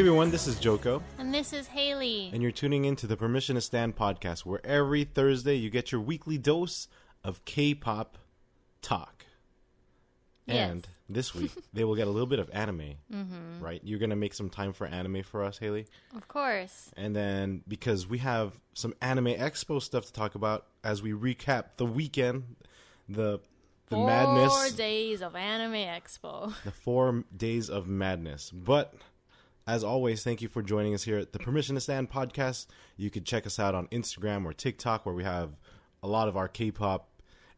everyone, this is Joko, And this is Haley. and you're tuning in to the Permission to Stand podcast, where every Thursday you get your weekly dose of K-pop talk. Yes. And this week they will get a little bit of anime, mm-hmm. right? You're gonna make some time for anime for us, Haley, Of course. and then because we have some anime expo stuff to talk about as we recap the weekend, the the Four madness, days of Anime Expo. the four days of madness. But as always, thank you for joining us here at the Permission to Stand podcast. You could check us out on Instagram or TikTok, where we have a lot of our K-pop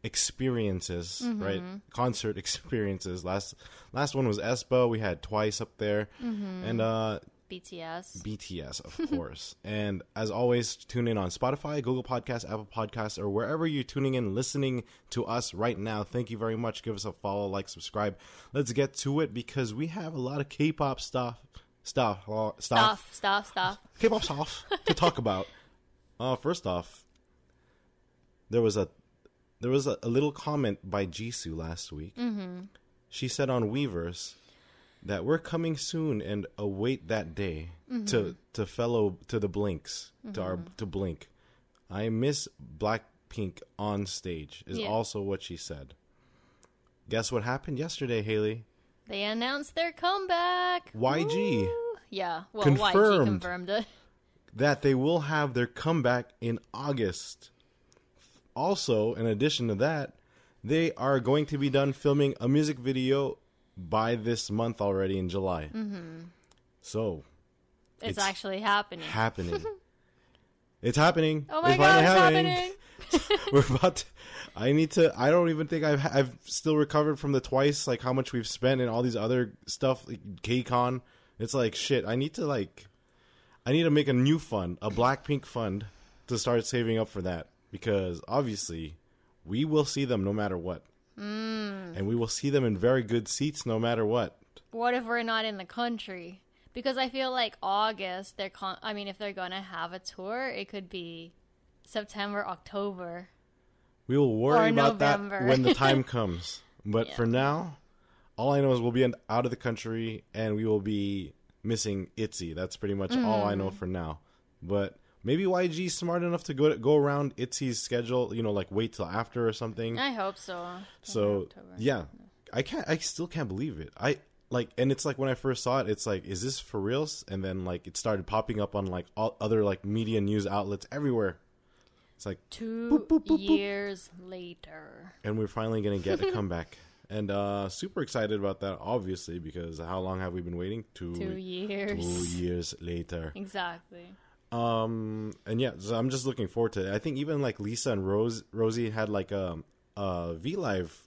experiences, right? Concert experiences. Last last one was aespa. We had twice up there, and uh, BTS. BTS, of course. and as always, tune in on Spotify, Google Podcasts, Apple Podcasts, or wherever you're tuning in, listening to us right now. Thank you very much. Give us a follow, like, subscribe. Let's get to it because we have a lot of K-pop stuff, stuff, uh, stuff, Stuff, stuff, stuff. K-pop stuff to talk about. Uh, first off, there was a there was a, a little comment by Jisoo last week. Mm-hmm. She said on Weverse that we're coming soon and await that day to to fellow to the Blinks to our to Blink. I miss Blackpink on stage is Yeah. also what she said. Guess what happened yesterday, Haley? They announced their comeback. YG. Woo. Yeah. Well, Confirmed. YG confirmed it. that they will have their comeback in August. Also, in addition to that, they are going to be done filming a music video by this month already in July. Mm-hmm. So, It's, It's actually happening. happening. it's happening. oh my it's god, it's happening. We're about to. I need to. I don't even think I've I've still recovered from the twice like how much we've spent and all these other stuff like KCON. It's like shit. I need to like. I need to make a new fund, a Blackpink fund, to start saving up for that because obviously we will see them no matter what, mm. and we will see them in very good seats no matter what. what if we're not in the country? Because I feel like August, they're con- I mean, if they're gonna have a tour, it could be September, October. We will worry about November. that when the time comes. But Yeah. for now, all I know is we'll be in, out of the country and we will be missing Itzy. That's pretty much all I know Mm. for now. But maybe YG's smart enough to go go around Itzy's schedule. You know, like wait till after or something. I hope so. so October. yeah, I can't. I still can't believe it. I like, and it's like when I first saw it, it's like, is this for reals? And then like it started popping up on like all other like media news outlets everywhere. It's like Two boop, boop. years later. and we're finally gonna get a comeback. And uh super excited about that, obviously, because how long have we been waiting? Two, Two years. two years later. Exactly. Um, and yeah, so I'm just looking forward to it. I think even like Lisa and Rose, Rosie had like a, a V Live.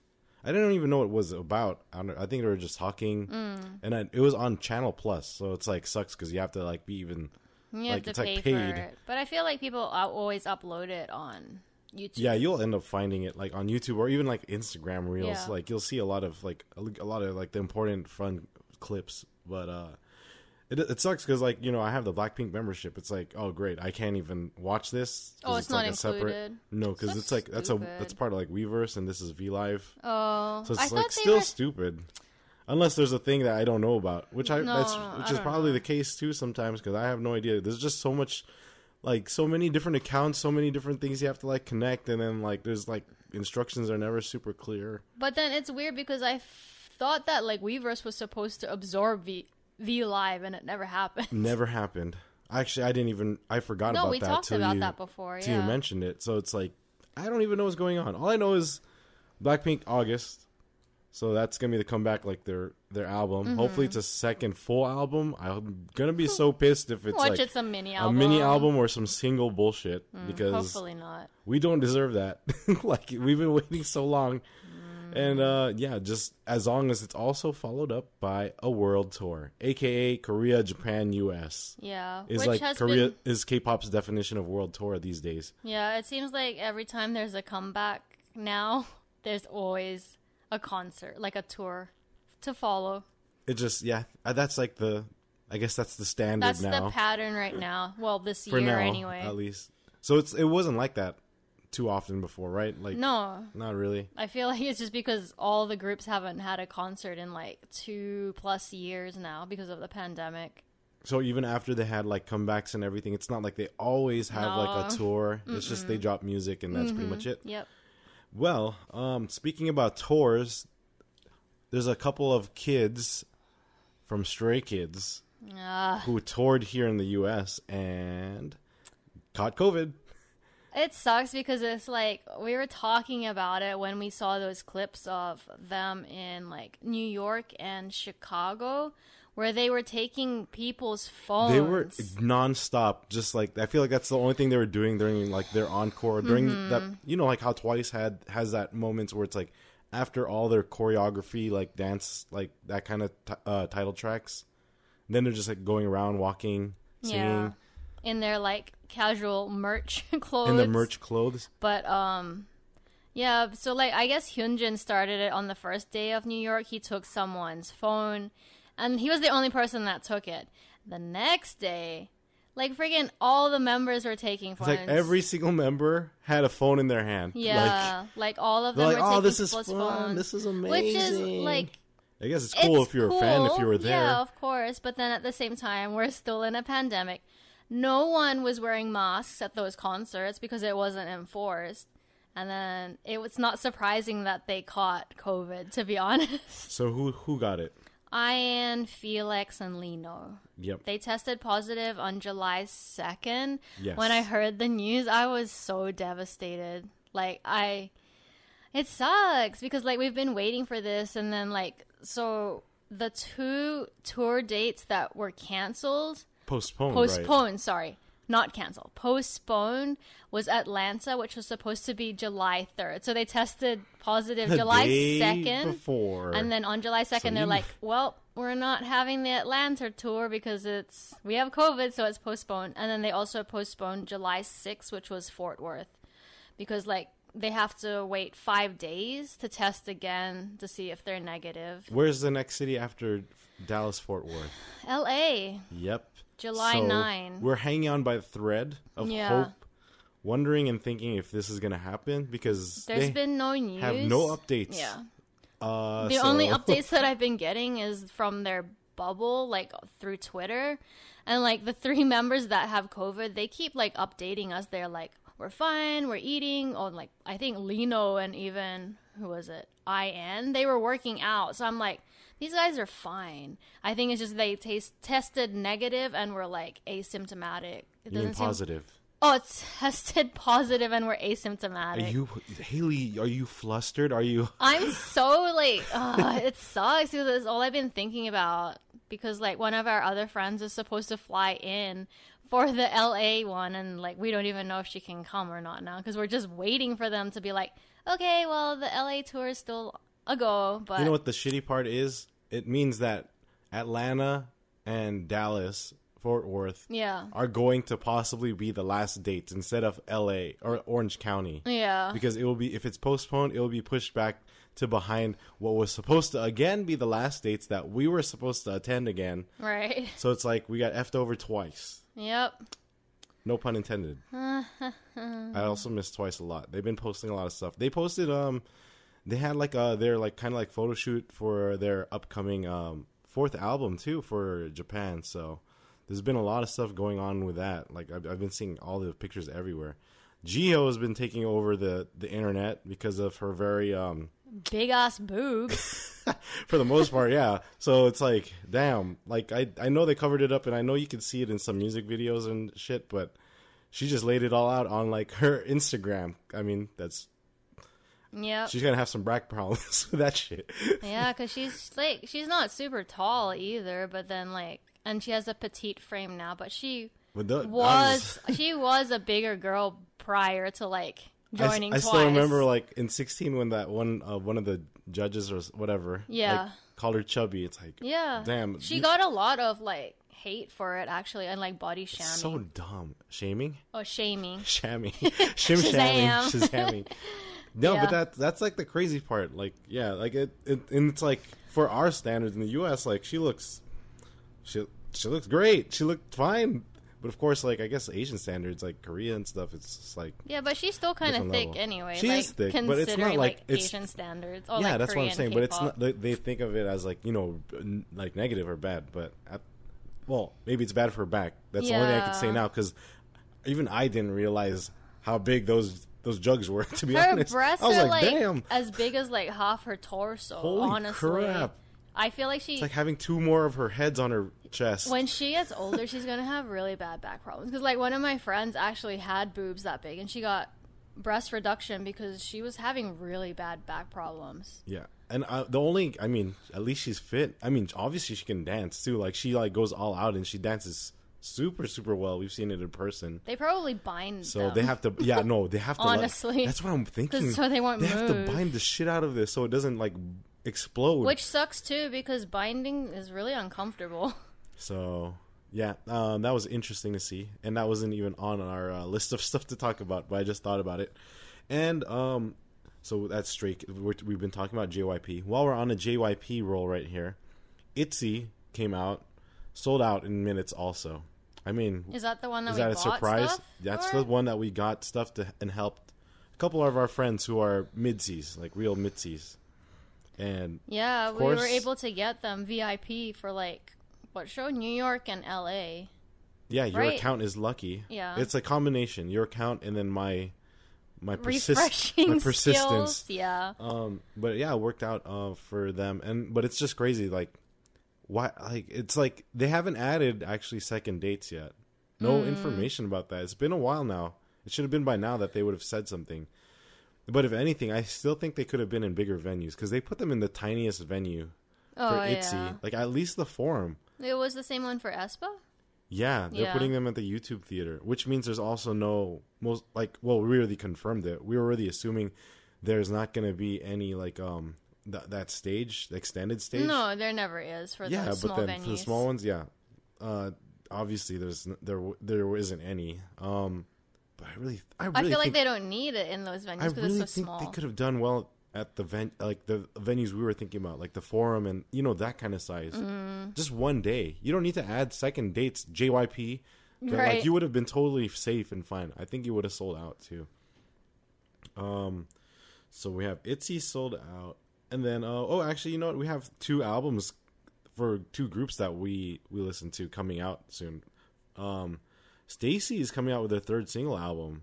I didn't even know what it was about. I, don't, I think they were just talking, Mm. and I, it was on Channel Plus, so it's like sucks because you have to like be even. You Like, have it's, to like, pay for paid. it. But I feel like people always upload it on YouTube. Yeah, you'll end up finding it like on YouTube or even like Instagram Reels. Yeah. Like you'll see a lot of like a, lot of like the important fun clips, but uh it it sucks because like you know I have the Blackpink membership. It's like oh great, I can't even watch this. Oh, it's not like a separate. included? No, because So it's like that's a that's part of like Weverse and this is V Live, Oh, so it's thought like still were. stupid. Unless there's a thing that I don't know about, which I No, that's I which is probably know. the case too sometimes because I have no idea. There's just so much, like so many different accounts, so many different things you have to like connect, and then like there's like instructions are never super clear. But then it's weird because I f- thought that like Weverse was supposed to absorb V V Live, and it never happened. Never happened. Actually, I didn't even I forgot No, about we that. talked about you, that before, yeah. you mentioned it. So it's like I don't even know what's going on. All I know is Blackpink August. So that's gonna be the comeback, like their their album. Mm-hmm. Hopefully, it's a second full album. I'm gonna be so pissed if it's Watch like it's a mini a album. mini album or some single bullshit because Hopefully not. we don't deserve that. like we've been waiting so long. Mm. And uh yeah, just as long as it's also followed up by a world tour, aka Korea, Japan, US. Yeah, Is like Korea been. is K-pop's definition of world tour these days. Yeah, it seems like every time there's a comeback now, there's always a concert, like a tour, to follow. It just yeah, uh, that's like the I guess that's the standard That's now the pattern right now. Well, this for year now anyway. at least. So it's it wasn't like that too often before, right? Like No, not really. I feel like it's just because all the groups haven't had a concert in like two plus years now because of the pandemic. So even after they had like comebacks and everything, it's not like they always have like a No. tour. It's just they drop music and that's pretty much it. Yep. Well, um, speaking about tours, there's a couple of kids from Stray Kids Uh, who toured here in the U.S. and caught COVID. it sucks because it's like we were talking about it when we saw those clips of them in like New York and Chicago where they were taking people's phones. They were nonstop, just like I feel like that's the only thing they were doing during like their encore during Mm-hmm. that. You know, like how Twice had has that moments where it's like after all their choreography, like dance, like that kind of t- uh, title tracks. Then they're just like going around, walking, singing yeah. In their like casual merch clothes. in the merch clothes. But um yeah, so like I guess Hyunjin started it on the first day of New York. He took someone's phone and he was the only person that took it. The next day, like freaking all the members were taking It's phones. like every single member had a phone in their hand. Yeah, like, all of them like, were oh, taking this is fun. phones. This is amazing. which is like I guess it's cool it's if you're a fan if you were there. Yeah, of course. But then at the same time, we're still in a pandemic. No one was wearing masks at those concerts because it wasn't enforced. And then it was not surprising that they caught COVID, to be honest. So who who got it? I.N, Felix, and Lee Know. Yep. They tested positive on July 2nd. Yes. When I heard the news, I was so devastated. Like, I. It sucks because, like, we've been waiting for this, and then, like, so the two tour dates that were canceled, Postponed. right? postponed, sorry, not canceled, postponed was Atlanta, which was supposed to be July 3rd. So they tested positive The July day 2nd. before. And then on July 2nd, they're you- like, well, we're not having the Atlanta tour because it's we have COVID, so it's postponed. And then they also postponed July 6th, which was Fort Worth, because like they have to wait five days to test again to see if they're negative. Where's the next city after Dallas Fort Worth? L.A. Yep. July So, 9. We're hanging on by a thread of Yeah. hope, wondering and thinking if this is gonna happen because There's been no news. have no updates. Yeah. Uh, The so- only updates that I've been getting is from their bubble, like through Twitter. And like the three members that have COVID, they keep like updating us. They're like, we're fine, we're eating. Or like, I think Lee Know and even, who was it? IN, they were working out. So I'm like, these guys are fine. I think it's just they taste, tested negative and were like asymptomatic. It You mean seem- positive? Oh, it's tested positive and we're asymptomatic. Are you Haley? Are you flustered? Are you? I'm so like, uh, it sucks because it's all I've been thinking about. Because like one of our other friends is supposed to fly in for the LA one, and like we don't even know if she can come or not now because we're just waiting for them to be like, okay, well the LA tour is still a go, but You know what the shitty part is? It means that Atlanta and Dallas, Fort Worth, yeah, are going to possibly be the last dates instead of L.A. or Orange County. yeah, because it will be if it's postponed it will be pushed back to behind what was supposed to again be the last dates that we were supposed to attend again. Right, so it's like we got effed over twice. Yep, no pun intended. I also miss twice a lot. They've been posting a lot of stuff. They posted um they had like uh their like kind of like photo shoot for their upcoming um fourth album too for japan so there's been a lot of stuff going on with that like i've, I've been seeing all the pictures everywhere Geo has been taking over the the internet because of her very um big ass boobs. for the most part, yeah. So it's like, damn. Like I I know they covered it up, and I know you can see it in some music videos and shit, but she just laid it all out on like her Instagram. I mean, that's yep, she's gonna have some back problems with that shit. yeah, because she's like she's not super tall either, but then like, and she has a petite frame now, but she the, was she was a bigger girl prior to like joining I, twice. still remember like in 16 when that one uh, one of the judges or whatever, Yeah. like, called her chubby. It's like, yeah, damn, she you- got a lot of like hate for it actually, and like body shaming. so dumb, shaming. oh, shaming. shammy, shim shamming, Shazam. No, Yeah. but that that's like the crazy part. Like, yeah, like it, it, and it's like for our standards in the U.S., like she looks, she she looks great. She looked fine, but of course, like I guess Asian standards, like Korea and stuff, it's just like Yeah, but she's still kind of thick level. anyway. She like, is thick, but it's not like- it's- Asian standards. Or, yeah, like, that's what I'm Korean saying. But it's not they, they think of it as like you know n- like negative or bad, but well, maybe it's bad for her back. That's the only thing I can say now because even I didn't realize how big those those jugs were. To be Her honest, breasts I was are like, damn. as big as like half her torso. Holy honestly, crap. I feel like she It's like having two more of her heads on her chest. when she gets older, she's gonna have really bad back problems. Because like one of my friends actually had boobs that big, and she got breast reduction because she was having really bad back problems. Yeah, and uh, the only, I mean, at least she's fit. I mean, obviously she can dance too. Like she like goes all out and she dances super super well. We've seen it in person. They probably bind. So them. they have to, yeah, no, they have to. Honestly. that's what I'm thinking. so they won't They have to bind the shit out of this so it doesn't like explode. which sucks too because binding is really uncomfortable. So yeah, um, that was interesting to see, and that wasn't even on our uh, list of stuff to talk about, but I just thought about it. And um, so that's straight. We're, we've been talking about JYP. While we're on a JYP roll right here, ITZY came out, sold out in minutes. Also, I mean, Is that the one that is that a surprise? That's for? the one that we got stuff to and helped a couple of our friends who are MIDZYs, like real MIDZYs. And Yeah, we were able to get them VIP for like what show? New York and LA. yeah, your Right. account is lucky. Yeah. it's a combination. Your account and then my my persist my persistence. skills. Yeah. Um, but yeah, it worked out uh, for them. And but it's just crazy. Like, why? Like, it's like they haven't added actually second dates yet. No Mm. information about that. It's been a while now. It should have been by now that they would have said something. But if anything, I still think they could have been in bigger venues because they put them in the tiniest venue Oh for ITZY. yeah. Like at least the Forum. It was the same one for aespa. Yeah, they're Yeah. putting them at the YouTube theater, which means there's also no most like. Well, we already confirmed it. We were already assuming there's not going to be any like um that that stage, the extended stage. No, there never is for yeah, the but small then venues. for the small ones, yeah. Uh, obviously, there's n- there w- there isn't any. Um, but I really, I really I feel like they don't need it in those venues I because really it's so think small. they could have done well at the ven- like the venues we were thinking about, like the Forum and you know that kind of size. Mm. Just one day. You don't need to add second dates. JYP. But, Like you would have been totally safe and fine. I think you would have sold out too. Um, so we have ITZY sold out, and then uh, oh, actually, you know what? We have two albums for two groups that we we listen to coming out soon. Um, STAYC is coming out with their third single album.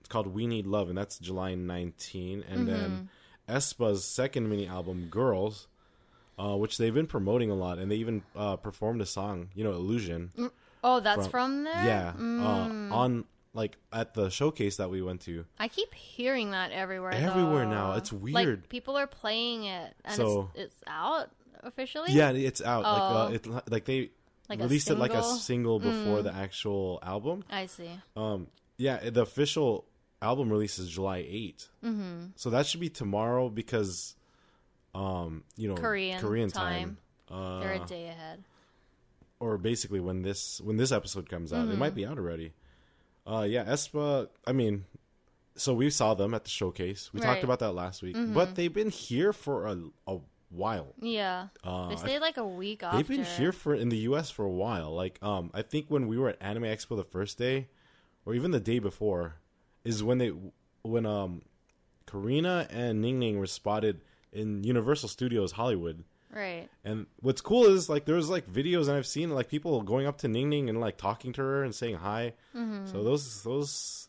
It's called "We Need Love," and that's July 19. And then aespa's second mini album, "Girls," uh, which they've been promoting a lot, and they even uh, performed a song, you know, "Illusion." oh, that's from- from, there. Yeah, Mm. uh, on like at the showcase that we went to. I keep hearing that everywhere. Everywhere though. now. It's Like, weird. people are playing it, and So- it's, it's out officially. Yeah, it's out. Oh. Like uh, it, like they Like released it like a single? single Mm. before the actual album. I see. Um, yeah, the official album release is July 8th. Mm-hmm. So that should be tomorrow because, um, you know, Korean Korean time. time. Uh, They're a day ahead. or basically when this when this episode comes out, it Mm-hmm. might be out already. Uh, yeah, aespa. I mean, so we saw them at the showcase. We talked Right. Mm-hmm. about that last week, but they've been here for a, a while. Yeah, Uh, they stayed like a week after. They've been here for in the U.S. for a while. Like, um, I think when we were at Anime Expo the first day, or even the day before, is when they when um, Karina and Ning Ning were spotted in Universal Studios Hollywood. Right. And what's cool is like there's like videos and I've seen like people going up to Ning Ning and like talking to her and saying hi. Mm-hmm. So those those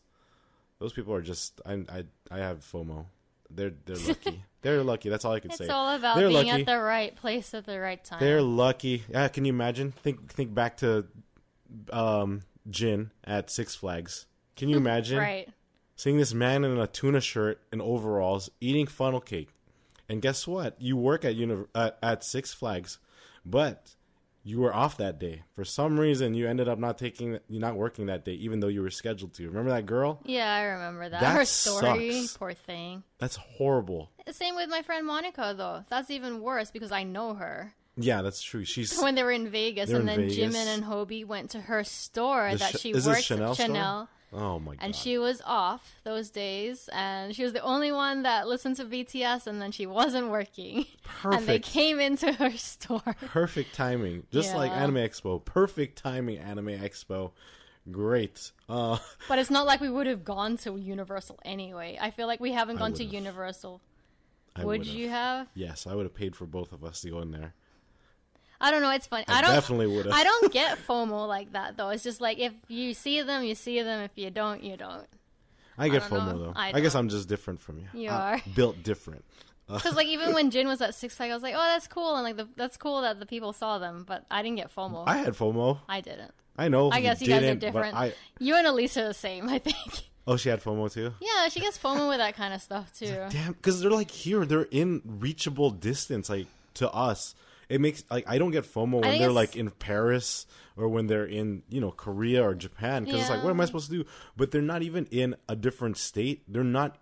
those people are just I I I have FOMO. They're they're lucky. they're lucky. That's all I can It's say. It's all about They're being lucky. at the right place at the right time. They're lucky. Yeah, can you imagine? Think think back to um Jin at Six Flags. Can you imagine right. seeing this man in a tuna shirt and overalls eating funnel cake? And guess what? You work at uni- at, at Six Flags, but you were off that day. For some reason, you ended up not taking you're not working that day even though you were scheduled to. Remember that girl? Yeah, I remember that. That Her story, sucks. poor thing. That's horrible. Same with my friend Monica, though. That's even worse because I know her. Yeah, that's true. She's When they were in Vegas, and then Vegas. Jimin and Hobi went to her store The that Ch- she works Chanel at store? Oh my god. and she was off those days, and she was the only one that listened to BTS, and then she wasn't working, Perfect. and they came into her store. perfect timing just like anime expo perfect timing anime expo great uh But it's not like we would have gone to Universal anyway. I feel like we haven't gone to. Universal. I would would've. you have? yes i would have paid for both of us to go in there I don't know. It's funny. I I, don't. definitely would've. I don't get FOMO like that though. It's just like if you see them, you see them. If you don't, you don't. I get don't FOMO know. though. I I, guess. I'm just different from you. You I'm are. built different. Because like even when Jin was at Six Flags, I was like, oh, that's cool, and like the, that's cool that the people saw them, but I didn't get FOMO. I had FOMO. I didn't. I know. I guess you guys are different. I, You and Elisa are the same, I think. oh, she had FOMO too. yeah, she gets FOMO with that kind of stuff too. Damn, because they're like here, they're in reachable distance, like to us. It makes like I don't get FOMO when they're like in Paris or when they're in you know Korea or Japan because it's like what am I supposed to do? But they're not even in a different state. They're not.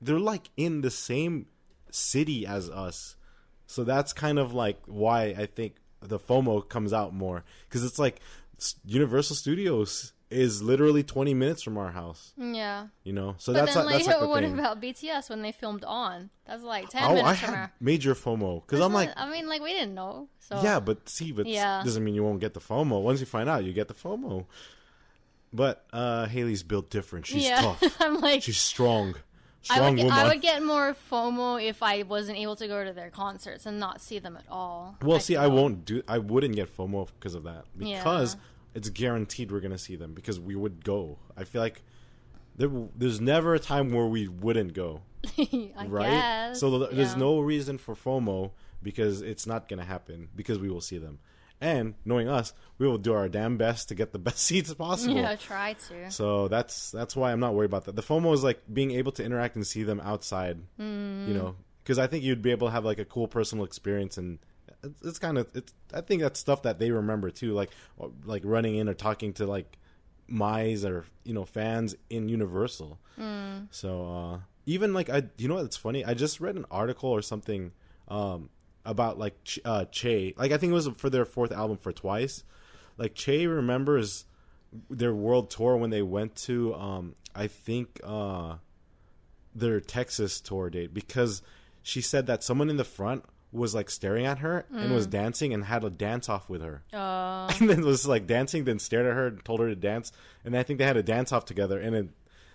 They're like in the same city as us. So that's kind of like why I think the FOMO comes out more because it's like Universal Studios is literally 20 minutes from our house, Yeah. you know. So But that's then, like, that's like the what thing. about BTS when they filmed on? That's like 10 Oh, minutes I from had our. major FOMO because I'm like, I mean, like, we didn't know. So yeah, but see, but Yeah. doesn't mean you won't get the FOMO. Once you find out, you get the FOMO. But uh Haley's built different. She's yeah. tough. I'm like, She's strong. I Strong would, get, woman. I would get more FOMO if I wasn't able to go to their concerts and not see them at all. well, see, I won't do. I wouldn't get FOMO because of that Yeah. It's guaranteed we're gonna see them because we would go. I feel like there, there's never a time where we wouldn't go, I right? guess. so th- there's yeah. no reason for FOMO because it's not gonna happen because we will see them. And knowing us, we will do our damn best to get the best seats possible. Yeah, try to. So that's that's why I'm not worried about that. The FOMO is like being able to interact and see them outside. Mm. You know, because I think you'd be able to have like a cool personal experience, and it's, it's kind of it's. I think that's stuff that they remember too, like uh, like running in or talking to like MYs or you know fans in Universal. Mm. So uh even like I, you know what's funny? I just read an article or something um about like Ch- uh Che. Like I think it was for their fourth album for Twice. Like Che remembers their world tour when they went to um I think uh their Texas tour date because she said that someone in the front was like staring at her and was dancing and had a dance off with her. Uh, and then was like dancing, then stared at her and told her to dance. And I think they had a dance off together. And it,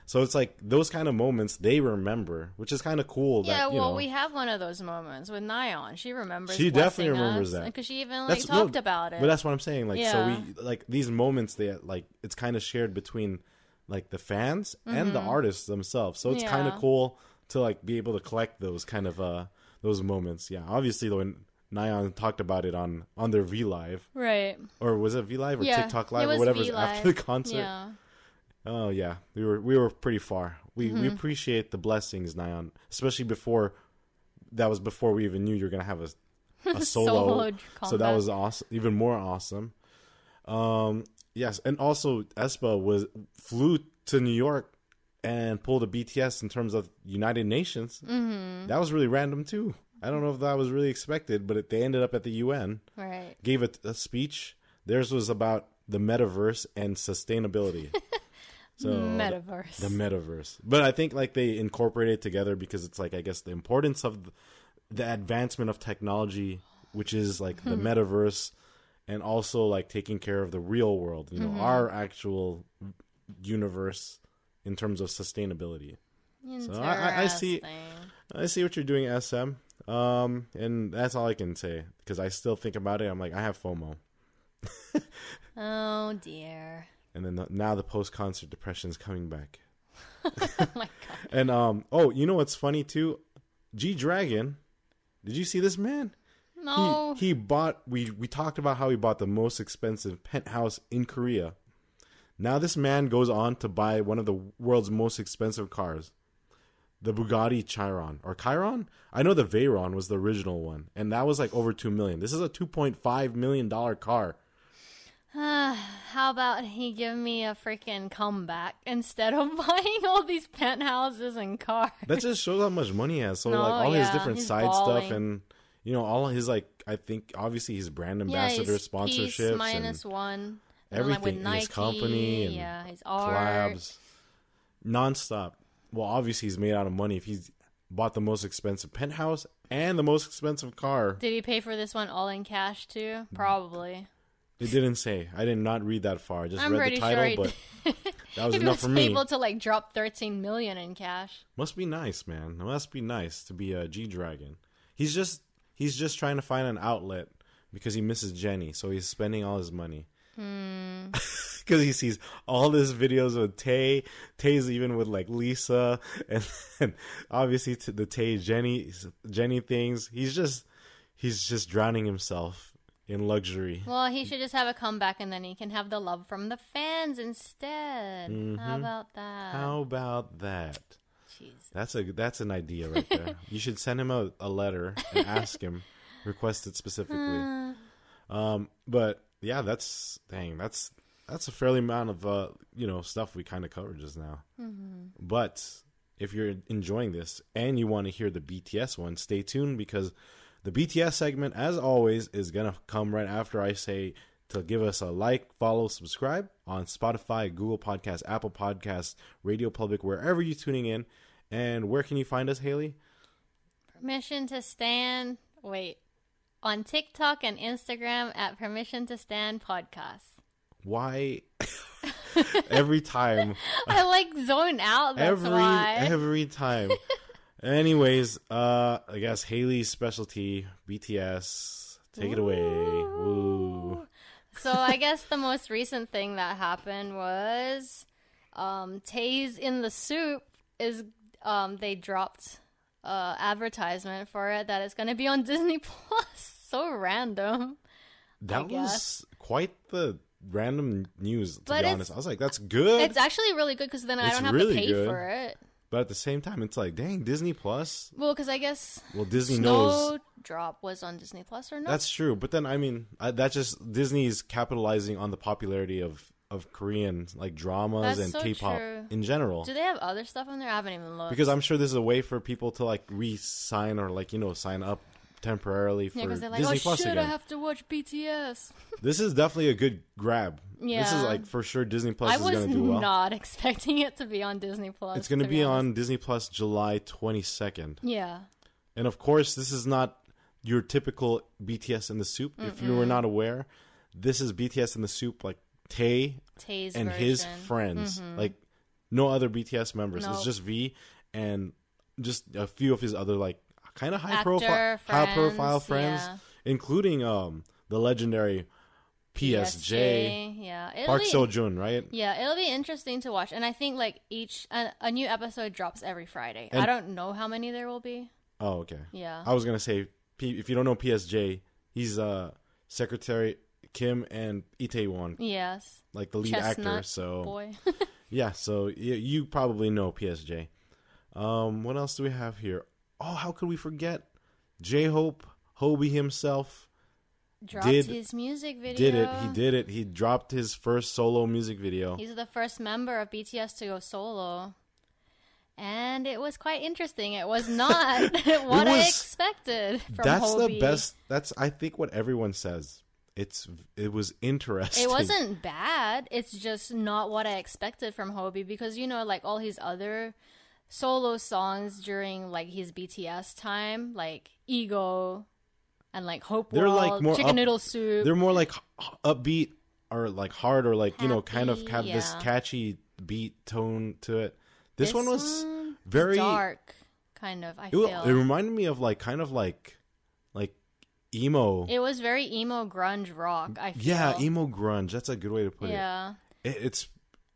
so it's like those kind of moments they remember, which is kind of cool. yeah, that, well, know, we have one of those moments with Nayeon. She remembers. She definitely remembers us, that. because she even like that's talked no, about it. But that's what I'm saying. Like, so we like these moments. They like it's kind of shared between like the fans and the artists themselves. So it's kind of Mm-hmm. Cool to like be able to collect those kind of uh those moments. Yeah, obviously when Nayeon talked about it on on their V Live right. or was it V Live or Yeah, TikTok Live or was whatever's V-Live. after the concert. Yeah. Oh yeah, we were we were pretty far. We we Mm-hmm. appreciate the blessings, Nayeon, especially before that was before we even knew you were gonna have a a solo. Solo so that was awesome, even more awesome. Um, yes, and also aespa was flew to New York and pulled a BTS in terms of United Nations. Mm-hmm. That was really random too. I don't know if that was really expected, but it, they ended up at the UN, Right. gave a, a speech. Theirs was about the metaverse and sustainability. So Metaverse. the metaverse. But I think like they incorporated it together because it's like I guess the importance of the, the advancement of technology, which is like the metaverse, and also like taking care of the real world. You know, our actual universe in terms of sustainability. So I- I- see- I see what you're doing, SM. Um, and that's all I can say because I still think about it. I'm like, I have FOMO, Oh dear. and then the, now the post concert depression is coming back. Oh my god. And um, oh, you know what's funny too? G Dragon, did you see this man? No. He he bought. We we talked about how he bought the most expensive penthouse in Korea. Now this man goes on to buy one of the world's most expensive cars, the Bugatti Chiron or Chiron. I know the Veyron was the original one, and that was like over two million. This is a two point five million dollar car. How about he give me a freaking comeback instead of buying all these penthouses and cars? That just shows how much money he has. So No, like all his different side balling. stuff and you know all his like I think obviously his brand ambassador Peace and minus one. Everything, like, with his company and yeah, his art. collabs nonstop. Well, obviously he's made out of money if he's bought the most expensive penthouse and the most expensive car. Did he pay for this one all in cash too? Probably. It didn't say. I did not read that far. I just I'm read pretty the title, sure but that was enough was for me. able to like drop 13 million in cash. Must be nice, man. It must be nice to be a G Dragon. He's just he's just trying to find an outlet because he misses Jennie, so he's spending all his money. Hmm. Because he sees all these videos with Tae, Tae's even with like Lisa, and then obviously to the Tae Jennie Jennie things. He's just he's just drowning himself in luxury. Well, he should just have a comeback and then he can have the love from the fans instead. How about that? Mm-hmm. How about that? Jeez. That's a that's an idea right there. you should send him a, a letter and ask him, request it specifically. Um, but yeah, that's dang, that's that's a fairly amount of uh, you know stuff we kind of covered just now. But if you're enjoying this and you want to hear the BTS one, stay tuned because the BTS segment, as always, is gonna come right after I say to give us a like, follow, subscribe on Spotify, Google Podcasts, Apple Podcasts, Radio Public, wherever you're tuning in. And where can you find us, Haley? Permission to stand. Wait. On TikTok and Instagram at Permission to Stand Podcast. Why every time I like zone out. Every why. every time. Anyways, uh I guess Haley's specialty, BTS. Take it away. Woo. So I guess the most recent thing that happened was um Tae's in the SOOP is um they dropped uh advertisement for it that it's gonna be on Disney Plus. So random. That was quite the random news to But be honest. I was like, that's good. It's actually really good because then I don't have really to pay good. for it. but at the same time it's like, dang, Disney Plus? Well, because I guess Well, Disney knows Drop was on Disney Plus or not? That's true, but then I mean, I, that's just Disney's capitalizing on the popularity of of Korean like dramas That's and so K-pop true. in general. Do they have other stuff on there? I haven't even looked. Because I'm sure this is a way for people to like re-sign or like you know sign up temporarily for yeah, like, Disney oh Plus shit, again. I have to watch BTS. This is definitely a good grab. Yeah. This is like for sure Disney Plus I is going to do well. I was not expecting it to be on Disney Plus. it's going to be on Disney Plus July 22nd. Yeah. And of course, this is not your typical BTS in the SOOP. If you were not aware, this is BTS in the SOOP like Tae Tae's and version. his friends. Like no other BTS members. It's just V and just a few of his other like kind of high Actor, profile high profile friends, friends, yeah. including um the legendary PSJ, Yeah. It'll Park Seo Joon, right? Yeah, it'll be interesting to watch. And I think like each a, a new episode drops every Friday. I don't know how many there will be. Oh, okay. Yeah. I was gonna say if you don't know PSJ, he's uh Secretary Kim and Itaewon, yes. like the lead Chestnut actor. So Boy. Yeah, so you, you probably know PSJ. Um, what else do we have here? Oh, how could we forget? J Hope, Hobi himself Dropped Did- his music video. did it. He did it. He dropped his first solo music video. He's the first member of BTS to go solo. And it was quite interesting. It was not what I was- expected from That's the best. That's I think what everyone says. It's it was interesting. It wasn't bad. It's just not what I expected from Hobi because you know, like all his other solo songs during like his BTS time, like Ego and like Hope They're, World, like, more Chicken up- Noodle Soup. They're more like upbeat or like hard or like you know kind of Happy, have this catchy beat tone to it. This, one was very dark, kind of. I It, feel it reminded me of like kind of like emo. it was very emo grunge rock. I feel. yeah, emo grunge. That's a good way to put Yeah. it. it. It's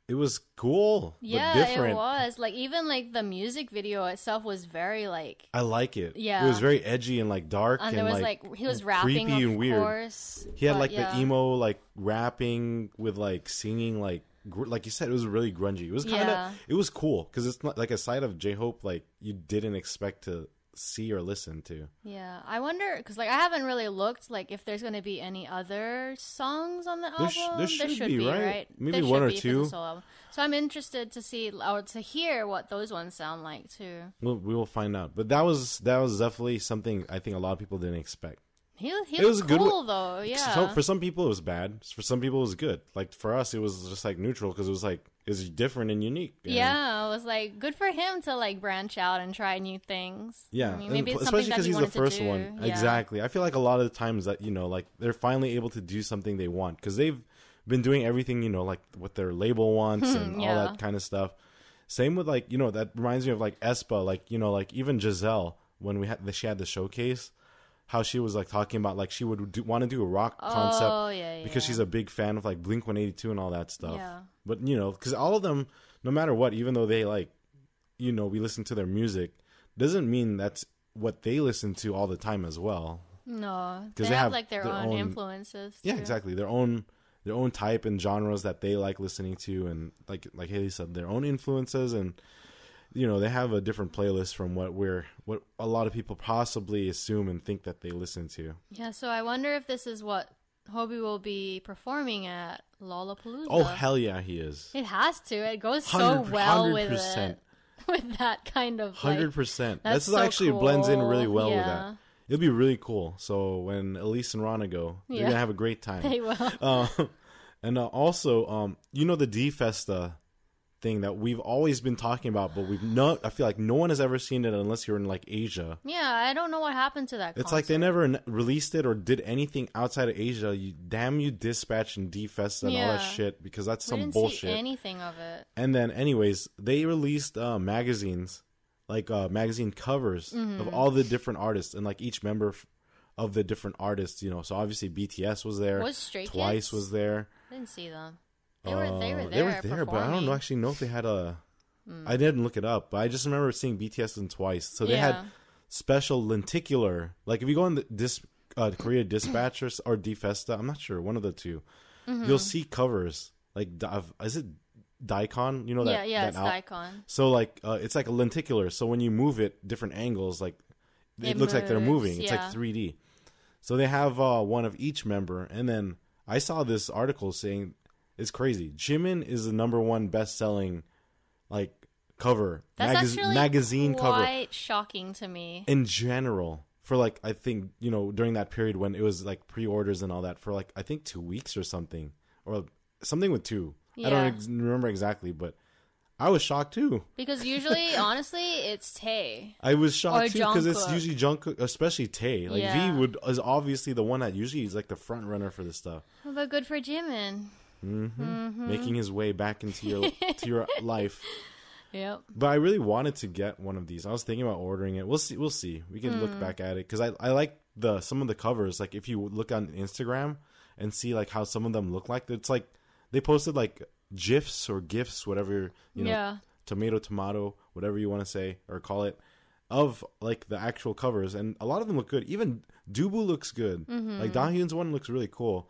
it was cool, Yeah, but different. it was. Like even like the music video itself was very like I like it. Yeah. it was very edgy and like dark and and, there was like, like, he was rapping creepy and weird. course. He had like yeah. the emo like rapping with like singing like like you said it was really grungy. It was kind of Yeah. it was cool because it's not like a side of J Hope like you didn't expect to see or listen to. Yeah, I wonder because like I haven't really looked like if there's going to be any other songs on the album. There sh- there should be, right? Maybe There one should or be if it's a two. So I'm interested to see or to hear what those ones sound like too. We'll, we will find out. But that was that was definitely something I think a lot of people didn't expect. He he It was a good cool though. Yeah. So for some people it was bad. For some people it was good. Like for us it was just like neutral because it was like it's different and unique. and- yeah, it was like good for him to like branch out and try new things. Yeah, I mean, maybe it's that he he's the first one. Yeah. Exactly. I feel like a lot of the times that you know, like they're finally able to do something they want because they've been doing everything you know, like what their label wants hmm, and all that kind of stuff. Same with like you know that reminds me of like aespa, like you know, like even Giselle when we had she had the showcase. How she was like talking about like she would do, want to do a rock concept oh yeah, yeah. because she's a big fan of like Blink One Eighty Two and all that stuff. Yeah. But you know, because all of them, no matter what, even though they like, you know, we listen to their music, doesn't mean that's what they listen to all the time as well. no, 'Cause they, they have, have like their, their own, own- influences. Yeah, exactly. Their own their own type and genres that they like listening to, and like like Haley said, their own influences, and you know, they have a different playlist from what we're what a lot of people possibly assume and think that they listen to. Yeah, so I wonder if this is what Hobi will be performing at Lollapalooza. Oh hell yeah, he is. It has to. It goes so well with 100%. it. With that kind of Hundred like, percent. This so actually blends in really cool. well with that. It'll be really cool. So when Elise and Rana go, they're Yeah. gonna have a great time. they will. uh, and uh, also, um, you know the D Festa thing that we've always been talking about, but we've no. I feel like no one has ever seen it unless you're in like Asia. Yeah, I don't know what happened to that. It's like they never n- released it or did anything outside of Asia. You damn you, Dispatch and D Festa and all that shit because that's we some didn't bullshit. see anything of it. And then, anyways, they released uh, magazines, like uh, magazine covers Mm-hmm. of all the different artists, and like each member f- of the different artists. You know, so obviously BTS was there, Was Stray Kids? Twice was there. I didn't see them. They were they were there. they were there, but I don't know, actually know if they had a. Mm. I didn't look it up, but I just remember seeing BTS in twice. So they Yeah. had special lenticular, like if you go in the dis, uh, Korea Dispatchers or, s- or D Festa, I'm not sure, one of the 2 you Mm-hmm. You'll see covers like is it Daikon? You know that yeah, yeah, that it's Icon. so like uh, it's like a lenticular. So when you move it, different angles, like it, It looks like they're moves, moving. It's yeah. like 3D. So they have uh, one of each member, and then I saw this article saying it's crazy. Jimin is the number one best selling like cover That's magaz- actually magazine cover quite shocking to me. in general for like I think you know during that period when it was like pre-orders and all that for like I think two weeks or something or something with two. I Yeah. don't ex- remember exactly, but I was shocked too. Because usually, honestly, it's Tae. I was shocked Or too because it's Jungkook. usually Jungkook, especially Tae. Like Yeah. V would is obviously the one that usually is like the front runner for this stuff, But good for Jimin. Mm-hmm. making his way back into your to your life. Yep. But I really wanted to get one of these. I was thinking about ordering it. We'll see. We'll see. We can Hmm. look back at it because I I like the some of the covers. Like if you look on Instagram and see like how some of them look like, it's like they posted like gifs or gifs, whatever you know, yeah. tomato tomato whatever you want to say or call it of like the actual covers and a lot of them look good even dubu looks good Mm-hmm. like dahyun's one looks really cool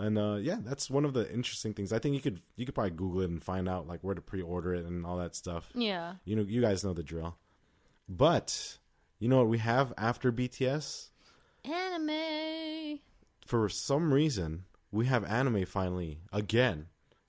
and uh yeah that's one of the interesting things i think you could you could probably google it and find out like where to pre-order it and all that stuff Yeah. you know you guys know the drill but you know what we have after bts Anime. for some reason we have anime finally again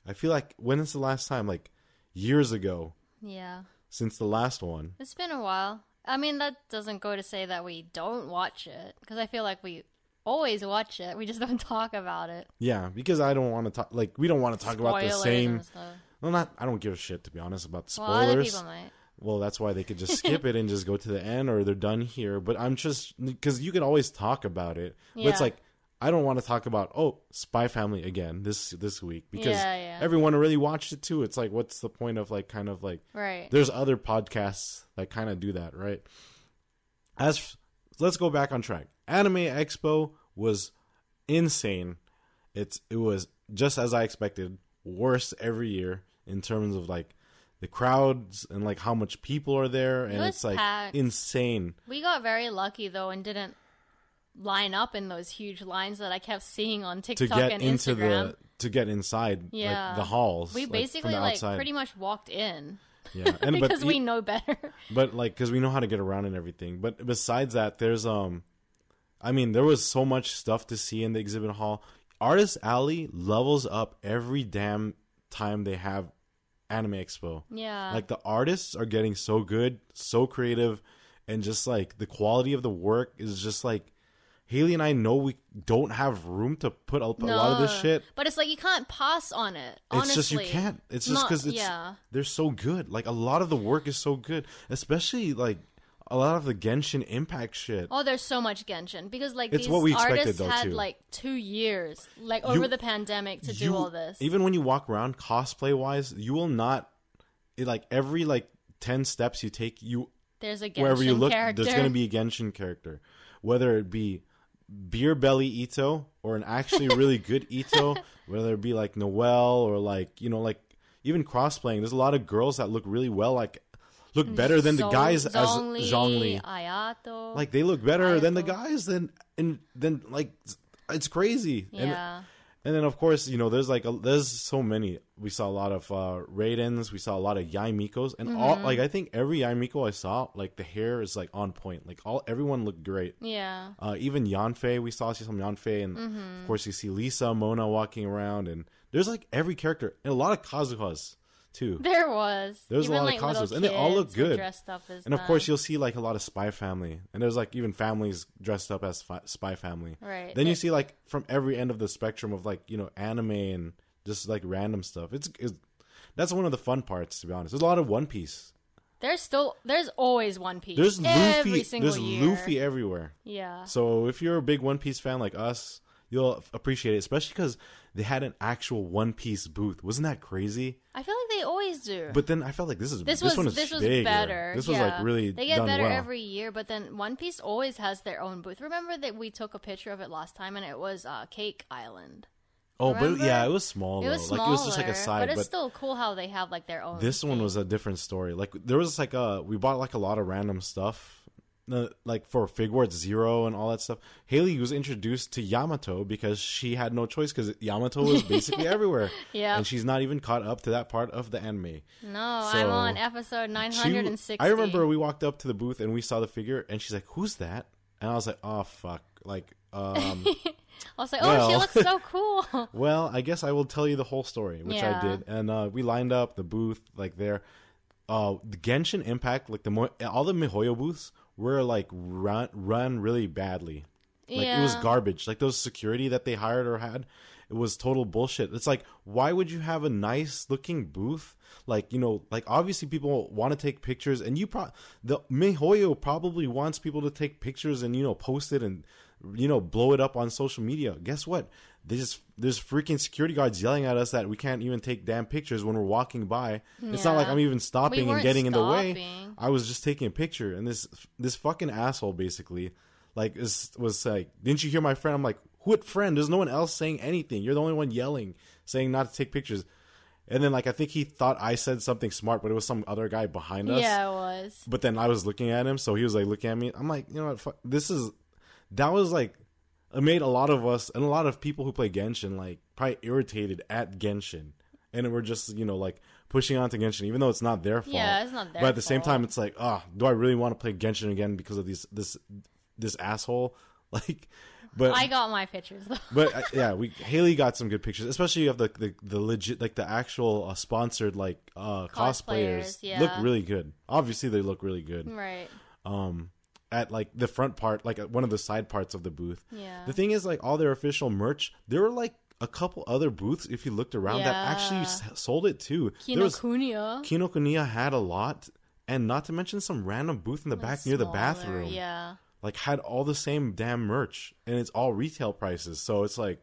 i feel like when is the last time like years ago Yeah. since the last one It's been a while. I mean, that doesn't go to say that we don't watch it, because I feel like we always watch it. We just don't talk about it. Yeah, because I don't want to talk. Like we don't want to talk about the same. and stuff. Well, not. I don't give a shit to be honest about the Well, other spoilers. people might. Well, that's why they could just skip it and just go to the end, or they're done here. But I'm just because you can always talk about it. But it's like I don't want to talk about oh Spy Family again this this week because Yeah, yeah. everyone already watched it too. It's like what's the point of like kind of like Right. there's other podcasts that kind of do that, right? As let's go back on track. Anime Expo was insane. It's it was just as I expected, worse every year in terms of like the crowds and like how much people are there, and was it's like packed. insane. We got very lucky though, and didn't line up in those huge lines that I kept seeing on To TikTok get and into Instagram. the to get inside Yeah. like the halls, we like, basically like pretty much walked in yeah, and because but we know better. but like because we know how to get around and everything but besides that there's um i mean there was so much stuff to see in the exhibit hall artist alley levels up every damn time they have anime expo yeah. like the artists are getting so good so creative and just like the quality of the work is just like haley and i know we don't have room to put a, a lot of this shit But it's like you can't pass on it. it's Honestly. just you can't. It's just because it's yeah. they're so good. Like a lot of the work is so good, especially like a lot of the Genshin Impact shit. Oh, there's so much Genshin because like It's these what we expected, artists though, had too. like two years, like You- over the pandemic, to do You- all this. Even when you walk around cosplay wise, you will not. It, like every like ten steps you take, you There's a Genshin wherever you look, character. there's gonna be a Genshin character. whether it be beer belly Itto or an actually really good Itto, whether it be like Noelle or like you know like even crossplaying. There's a lot of girls that look really well, like look better than the guys as Zhongli. Ayato. Like they look better than the guys. Then and then like it's crazy. And yeah. and then of course, you know, there's like a, there's so many. We saw a lot of uh Raidens, we saw a lot of Yae Mikos, and all Mm-hmm. like I think every Yae Miko I saw, like the hair is like on point. Like all everyone looked great. yeah. Uh, even Yanfei, we saw see some Yanfei, and Mm-hmm. of course you see Lisa, Mona walking around, and there's like every character and a lot of Kazuhas too. There was. There was a lot of like, little costumes, and they all look good. Dressed up as And of course, you'll see like a lot of Spy Family, and there's like even families dressed up as fi- Spy Family. Right. Then you see like from every end of the spectrum of like you know anime and just like random stuff. It's, it's that's one of the fun parts to be honest. There's a lot of One Piece. There's still there's always One Piece. There's every Luffy. single There's year. Luffy everywhere. Yeah. So if you're a big One Piece fan like us, you'll appreciate it, especially because they had an actual One Piece booth. Wasn't that crazy? I feel like they always do. But then I felt like this is this, this, was one is this was bigger. better. This was yeah. like really They get better well. every year, but then One Piece always has their own booth. Remember that we took a picture of it last time, and it was uh, Cake Island. oh, but yeah, it was small. It was smaller, like it was just like a side, but it's but still cool how they have like their own. This one was a different story. Like there was like a we bought like a lot of random stuff, uh, like for Figuarts ZERO and all that stuff. Haley was introduced to Yamato because she had no choice because Yamato was basically everywhere. Yeah. and she's not even caught up to that part of the anime. No, I'm on episode nine She- hundred and sixty. I remember we walked up to the booth and we saw the figure, and she's like, "Who's that?" And I was like, "Oh fuck!" Like, um, I was like, oh, she looks so cool. Well, I guess I will tell you the whole story, which Yeah. I did. And uh, we lined up the booth like there. Uh, the Genshin Impact, like the mo- all the Mihoyo booths were like run run really badly. Like it was garbage. Like those security that they hired or had, it was total bullshit. It's like why would you have a nice looking booth? Like you know, like obviously people want to take pictures, and you pro the Mihoyo probably wants people to take pictures and you know post it and you know blow it up on social media. Guess what? They just there's freaking security guards yelling at us that we can't even take damn pictures when we're walking by. It's not like I'm even stopping and weren't getting in the way. I was just taking a picture, and this this fucking asshole basically, like, is, was like, "Didn't you hear my friend?" I'm like, "What friend? There's no one else saying anything. You're the only one yelling, saying not to take pictures." And then, like, I think he thought I said something smart, but it was some other guy behind us. yeah, it was. But then I was looking at him, so he was like looking at me. I'm like, you know what? Fuck, this is that was like it made a lot of us and a lot of people who play Genshin like probably irritated at Genshin, and we're just you know like pushing on to Genshin, even though it's not their fault. Yeah, it's not their But at the same time, it's like, ah, do I really want to play Genshin again because of these this this asshole? Like, but I got my pictures though. but uh, yeah, we Haley got some good pictures, especially of the the, the legit like the actual uh, sponsored like uh cosplayers. Cosplayers, yeah. Look really good. Obviously, they look really good. right. Um, at like the front part, like at one of the side parts of the booth. Yeah. The thing is, like all their official merch, there were like a couple other booths if you looked around that actually s- sold it too. Kinokuniya. Kinokuniya had a lot, and not to mention some random booth in the back near the bathroom Yeah. like had all the same damn merch and it's all retail prices so it's like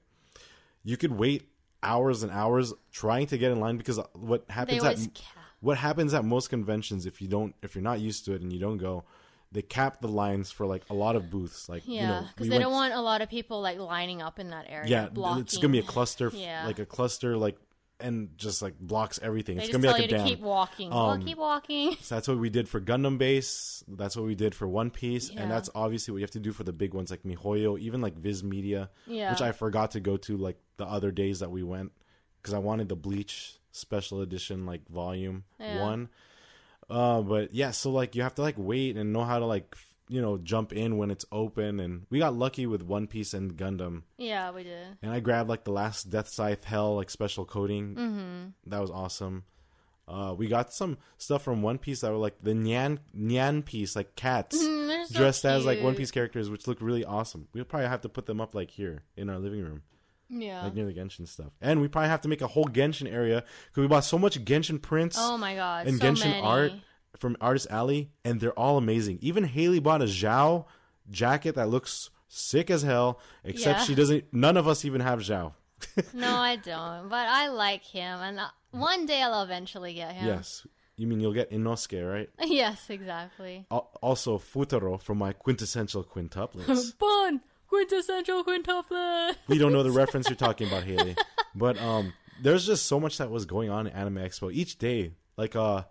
you could wait hours and hours trying to get in line because uh, what They happens at cap. what happens at most conventions if you don't if you're not used to it and you don't go they cap the lines for like a lot of booths like Yeah, you know because we they don't want a lot of people like lining up in that area. yeah blocking. it's gonna be a cluster Yeah. like a cluster like and just like blocks everything They it's gonna be like a dam keep walking. well, Um, keep walking. So that's what we did for Gundam Base. That's what we did for One Piece, Yeah. and that's obviously what you have to do for the big ones like MiHoYo, even like Viz Media, Yeah. which I forgot to go to like the other days that we went because I wanted the Bleach special edition like volume Yeah. one. Uh, but yeah, so like you have to like wait and know how to like f- you know jump in when it's open, and we got lucky with One Piece and Gundam, Yeah, we did. and I grabbed like the last Death Scythe Hell like special coating. Mm-hmm. That was awesome. Uh, we got some stuff from One Piece that were like the Nyan Nyan piece, like cats Mm, so dressed as like One. Piece characters, which look really awesome. We'll probably have to put them up like here in our living room, Yeah. like near the Genshin stuff. And we probably have to make a whole Genshin area because we bought so much Genshin prints oh my god. and so Genshin many. art from Artist Alley, and they're all amazing. Even Haley bought a Xiao jacket that looks sick as hell, except Yeah. she doesn't. None of us even have Xiao. No, I don't. But I like him, and uh, one day I'll eventually get him. Yes. you mean you'll get Inosuke, right? yes, exactly. Also Futaro from my quintessential quintuplets. Fun quintessential quintuplet. we don't know the reference you're talking about, Haley. But um, there's just so much that was going on at Anime Expo each day. Like uh,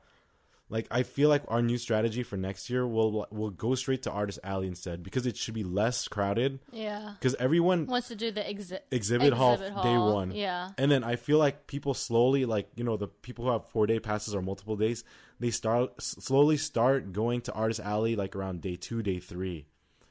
like I feel like our new strategy for next year will will go straight to Artist Alley instead because it should be less crowded. Yeah. Because everyone Wants to do the exi- exhibit, hall, exhibit day one, Yeah. and then I feel like people slowly, like you know, the people who have four day passes or multiple days, they start slowly start going to Artist Alley like around day two, day three.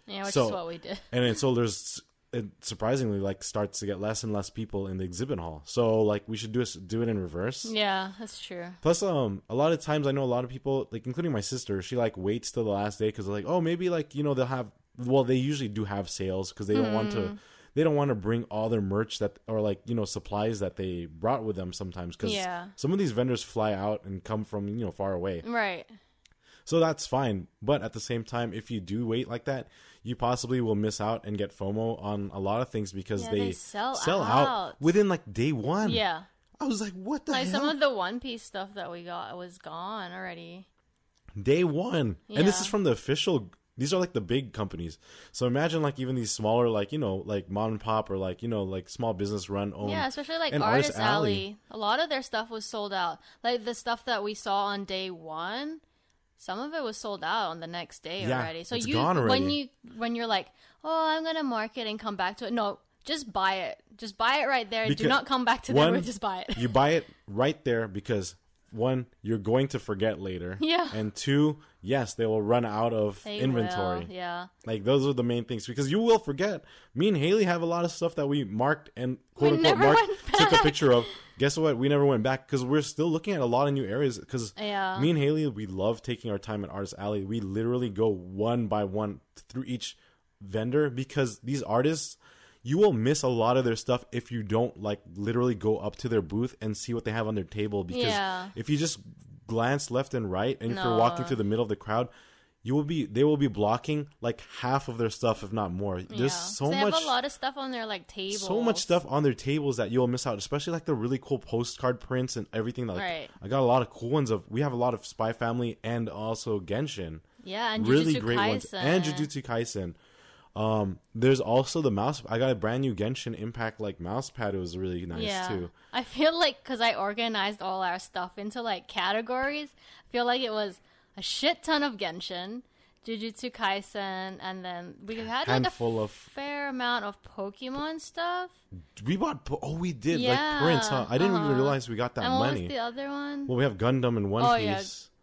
Yeah, which So- is what we did. and then so there's it surprisingly like starts to get less and less people in the exhibit hall so like we should do it do it in reverse Yeah, that's true. plus um a lot of times i know a lot of people like including my sister she like waits till the last day because they're like oh maybe like you know they'll have well they usually do have sales because they don't want Hmm. to they don't want to bring all their merch that or like you know supplies that they brought with them sometimes because Yeah. some of these vendors fly out and come from you know far away Right. so that's fine. But at the same time, if you do wait like that, you possibly will miss out and get FOMO on a lot of things because Yeah, they, they sell out. out. within like day one. Yeah. I was like, what the Like hell? some of the One Piece stuff that we got was gone already. day one. And this is from the official. These are like the big companies. So imagine like even these smaller, like, you know, like mom and pop or like, you know, like small business run owned. yeah, especially like Artist, Artist Alley. Alley. A lot of their stuff was sold out. Like the stuff that we saw on day one, some of it was sold out on the next day Yeah, already. So it's you gone when you when you're like, oh, I'm gonna market and come back to it. No, just buy it. Just buy it right there. Do not come back to one, them. Just buy it. you buy it right there because one, you're going to forget later. Yeah. And two, yes, they will run out of They inventory. will, Yeah. Like those are the main things because you will forget. Me and Haley have a lot of stuff that we marked and quote We unquote marked, took a picture of. Guess what? We never went back because we're still looking at a lot of new areas. Because Yeah. me and Haley, we love taking our time at Artist Alley. We literally go one by one through each vendor because these artists. You will miss a lot of their stuff if you don't like literally go up to their booth and see what they have on their table. Because Yeah. if you just glance left and right, and if you're walking through the middle of the crowd, you will be they will be blocking like half of their stuff, if not more. There's yeah. so they much have a lot of stuff on their like table. so much stuff on their tables that you'll miss out, especially like the really cool postcard prints and everything. Like, Right. I got a lot of cool ones of. We have a lot of Spy Family and also Genshin, Yeah, and really Jujutsu great ones, and Jujutsu Kaisen. Um, there's also the mouse. I got a brand new Genshin Impact like mouse pad. It was really nice yeah. too. I feel like because I organized all our stuff into like categories, I feel like it was a shit ton of Genshin, Jujutsu Kaisen, and then we had like a Handful of fair amount of Pokemon stuff. we bought. po- Oh, we did like Yeah, prints, huh? I didn't even uh-huh. realize we got that and many. the other one? Well, we have Gundam and One Oh, Piece yeah.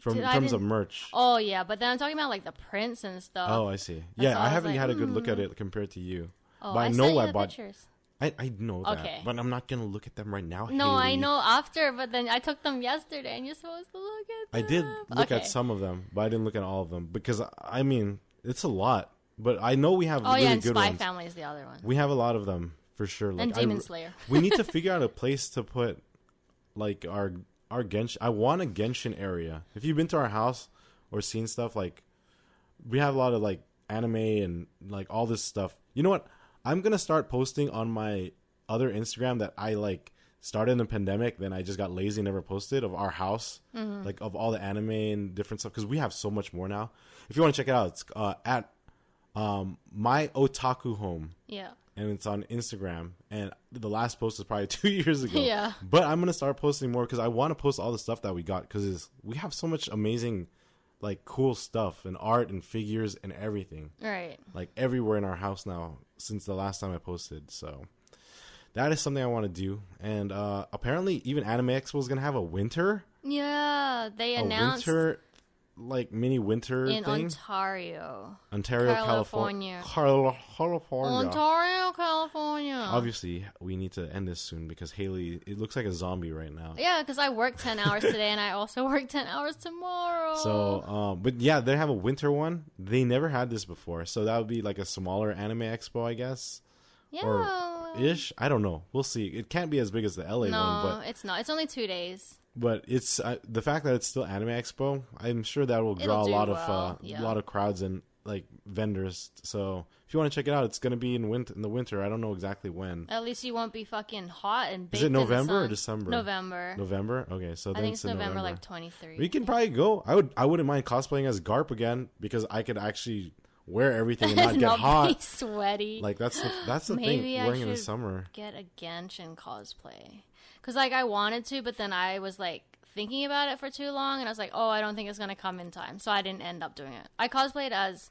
From Did- in I terms of didn't- merch. oh yeah, but then I'm talking about like the prints and stuff. Oh, I see. Yeah, why I I was haven't like, had a good look at hmm. it compared to you. Oh, but I know sent you I the bought- pictures. I, I know that, Okay. but I'm not gonna look at them right now. No, I Haley. know after, but then I took them yesterday, and you're supposed to look at them. I them. did look at some of them, but I didn't look at all of them because I mean it's a lot. But I know we have Oh really yeah, and good Spy ones. Family is the other one, We have a lot of them for sure. Like and I Demon Slayer. we need to figure out a place to put like our our Genshin. I want a Genshin area. If you've been to our house or seen stuff like we have a lot of like anime and like all this stuff. You know what? I'm gonna start posting on my other Instagram that I like started in the pandemic. Then I just got lazy, and never posted of our house, Mm-hmm. like of all the anime and different stuff because we have so much more now. If you want to check it out, it's uh, at um, my otaku home Yeah. And it's on Instagram. And the last post is probably two years ago. Yeah. But I'm gonna start posting more because I want to post all the stuff that we got because we have so much amazing, like cool stuff and art and figures and everything, Right. like everywhere in our house now since the last time I posted. So that is something I want to do. And uh apparently, even Anime Expo is gonna have a winter, Yeah, they a announced winter, like mini winter in thing. Ontario, Ontario, California. California, California. Ontario, California. Obviously, we need to end this soon because Haley, it looks like a zombie right now. Yeah, because I work ten hours today, and I also work ten hours tomorrow. So, um, but yeah, they have a winter one. They never had this before, so that would be like a smaller anime expo, I guess, yeah, or ish. I don't know. We'll see. It can't be as big as the LA no, one, but it's not. It's only two days. But it's uh, the fact that it's still anime expo. I'm sure that will draw a lot of well, uh, yeah. a lot of crowds, and like vendors. So if you want to check it out, it's gonna be in winter. In the winter, I don't know exactly when. At least you won't be fucking hot and. Is it baked in the November or. December? November. November. Okay, so I then think it's in November, like twenty three. We can probably go. I would. I wouldn't mind cosplaying as Garp again because I could actually wear everything and not get Not hot. be sweaty. Like that's the that's the Maybe thing I wearing in the should summer. get a Genshin cosplay. Cause like I wanted to, but then I was like thinking about it for too long, and I was like, oh, I don't think it's gonna come in time, so I didn't end up doing it. I cosplayed as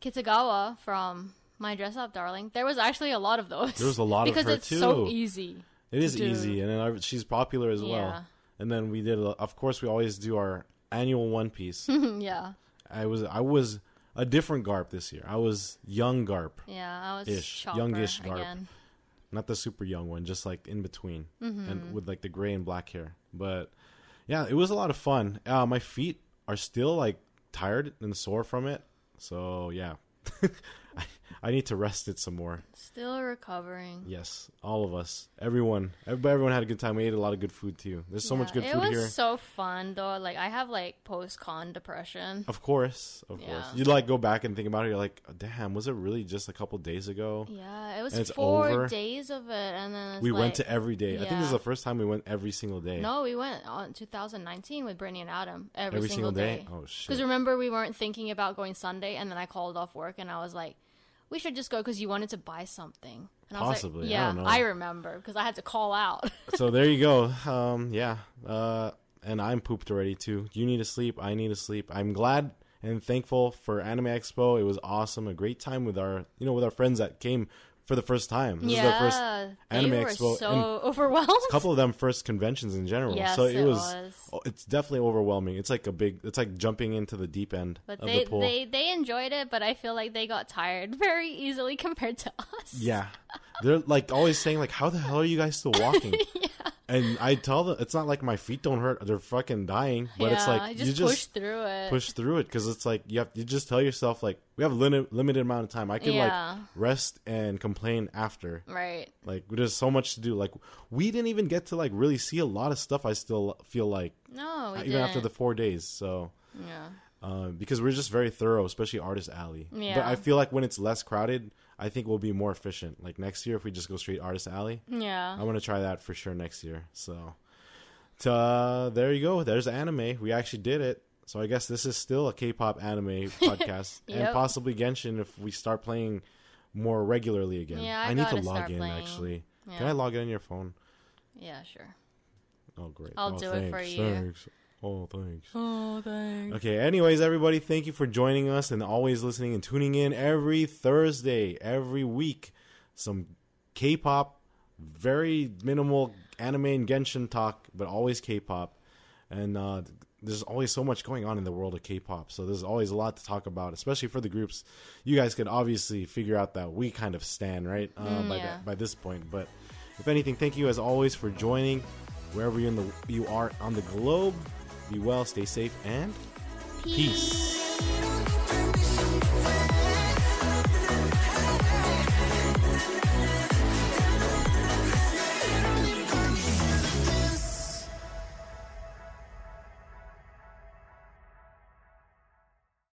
Kitagawa from My Dress Up Darling. There was actually a lot of those. There was a lot of because her, it's so easy. It is do. easy, and then I, she's popular as Yeah. well. And then we did. Of course, we always do our annual One Piece. yeah, I was I was a different Garp this year. I was young Garp, yeah. I was Ish. Chopper Youngish Garp. again. Not the super young one, just like in between, Mm-hmm. and with like the gray and black hair. But yeah, it was a lot of fun. Uh, my feet are still like tired and sore from it, so yeah, I, I need to rest it some more. Still recovering. Yes, all of us, everyone, everybody, everyone had a good time. We ate a lot of good food too. There's so much Yeah, good it food was here. so fun though. Like I have like post con depression. Of course, of Yeah. course. You like go back and think about it. You're like, damn, was it really just a couple days ago? Yeah, it was four over. days of it, and then we like, went to every day. I think this is the first time we went every single day. No, we went on 2019 with Brittany and Adam every, every single, day. Oh shit! Because remember, we weren't thinking about going Sunday, and then I called off work, and I was like, "We should just go because you wanted to buy something." And I was Possibly, I like, "Yeah, know. I remember because I had to call out." so there you go. Um, yeah. Uh, and I'm pooped already too. You need to sleep. I need to sleep. I'm glad and thankful for Anime Expo. It was awesome. A great time with our, you know, with our friends that came for the first time. This is yeah, our first they Anime were Expo, so overwhelmed. a couple of them first conventions in general. Yes, so it, it was, was. it's definitely overwhelming. It's like a big it's like jumping into the deep end But of they, the pool. they they enjoyed it, but I feel like they got tired very easily compared to us. yeah. They're like always saying like how the hell are you guys still walking? yeah. And I tell them it's not like my feet don't hurt. They're fucking dying, but it's like I you just, just push through it. push through it because it's like you have you just tell yourself like we have a limit, limited amount of time. I can Yeah. like rest and complain after. Right. Like there's so much to do. Like we didn't even get to like really see a lot of stuff. I still feel like No, we even didn't. after the four days. So yeah. uh, because we're just very thorough, especially Artist Alley. But I feel like when it's less crowded, I think we'll be more efficient. Like next year, if we just go straight Artist Alley, Yeah. I want to try that for sure next year. So, to, uh, there you go. There's anime. We actually did it. So I guess this is still a K-pop anime podcast, and possibly Genshin if we start playing more regularly again. Yeah, I need to log in playing. actually. Yeah. Can I log in on your phone? Yeah, sure. Oh, great. I'll oh, do it for you. Thanks. Oh, thanks. Oh, thanks. Okay, anyways, everybody, thank you for joining us and always listening and tuning in every Thursday, every week. Some K pop, very minimal anime and Genshin talk, but always K pop. And uh, there's always so much going on in the world of K pop. So there's always a lot to talk about, especially for the groups. You guys could obviously figure out that we kind of stand, right? Uh, Mm, by, yeah. that, by this point. But if anything, thank you as always for joining wherever you in the you are on the globe. Be well, stay safe, and peace.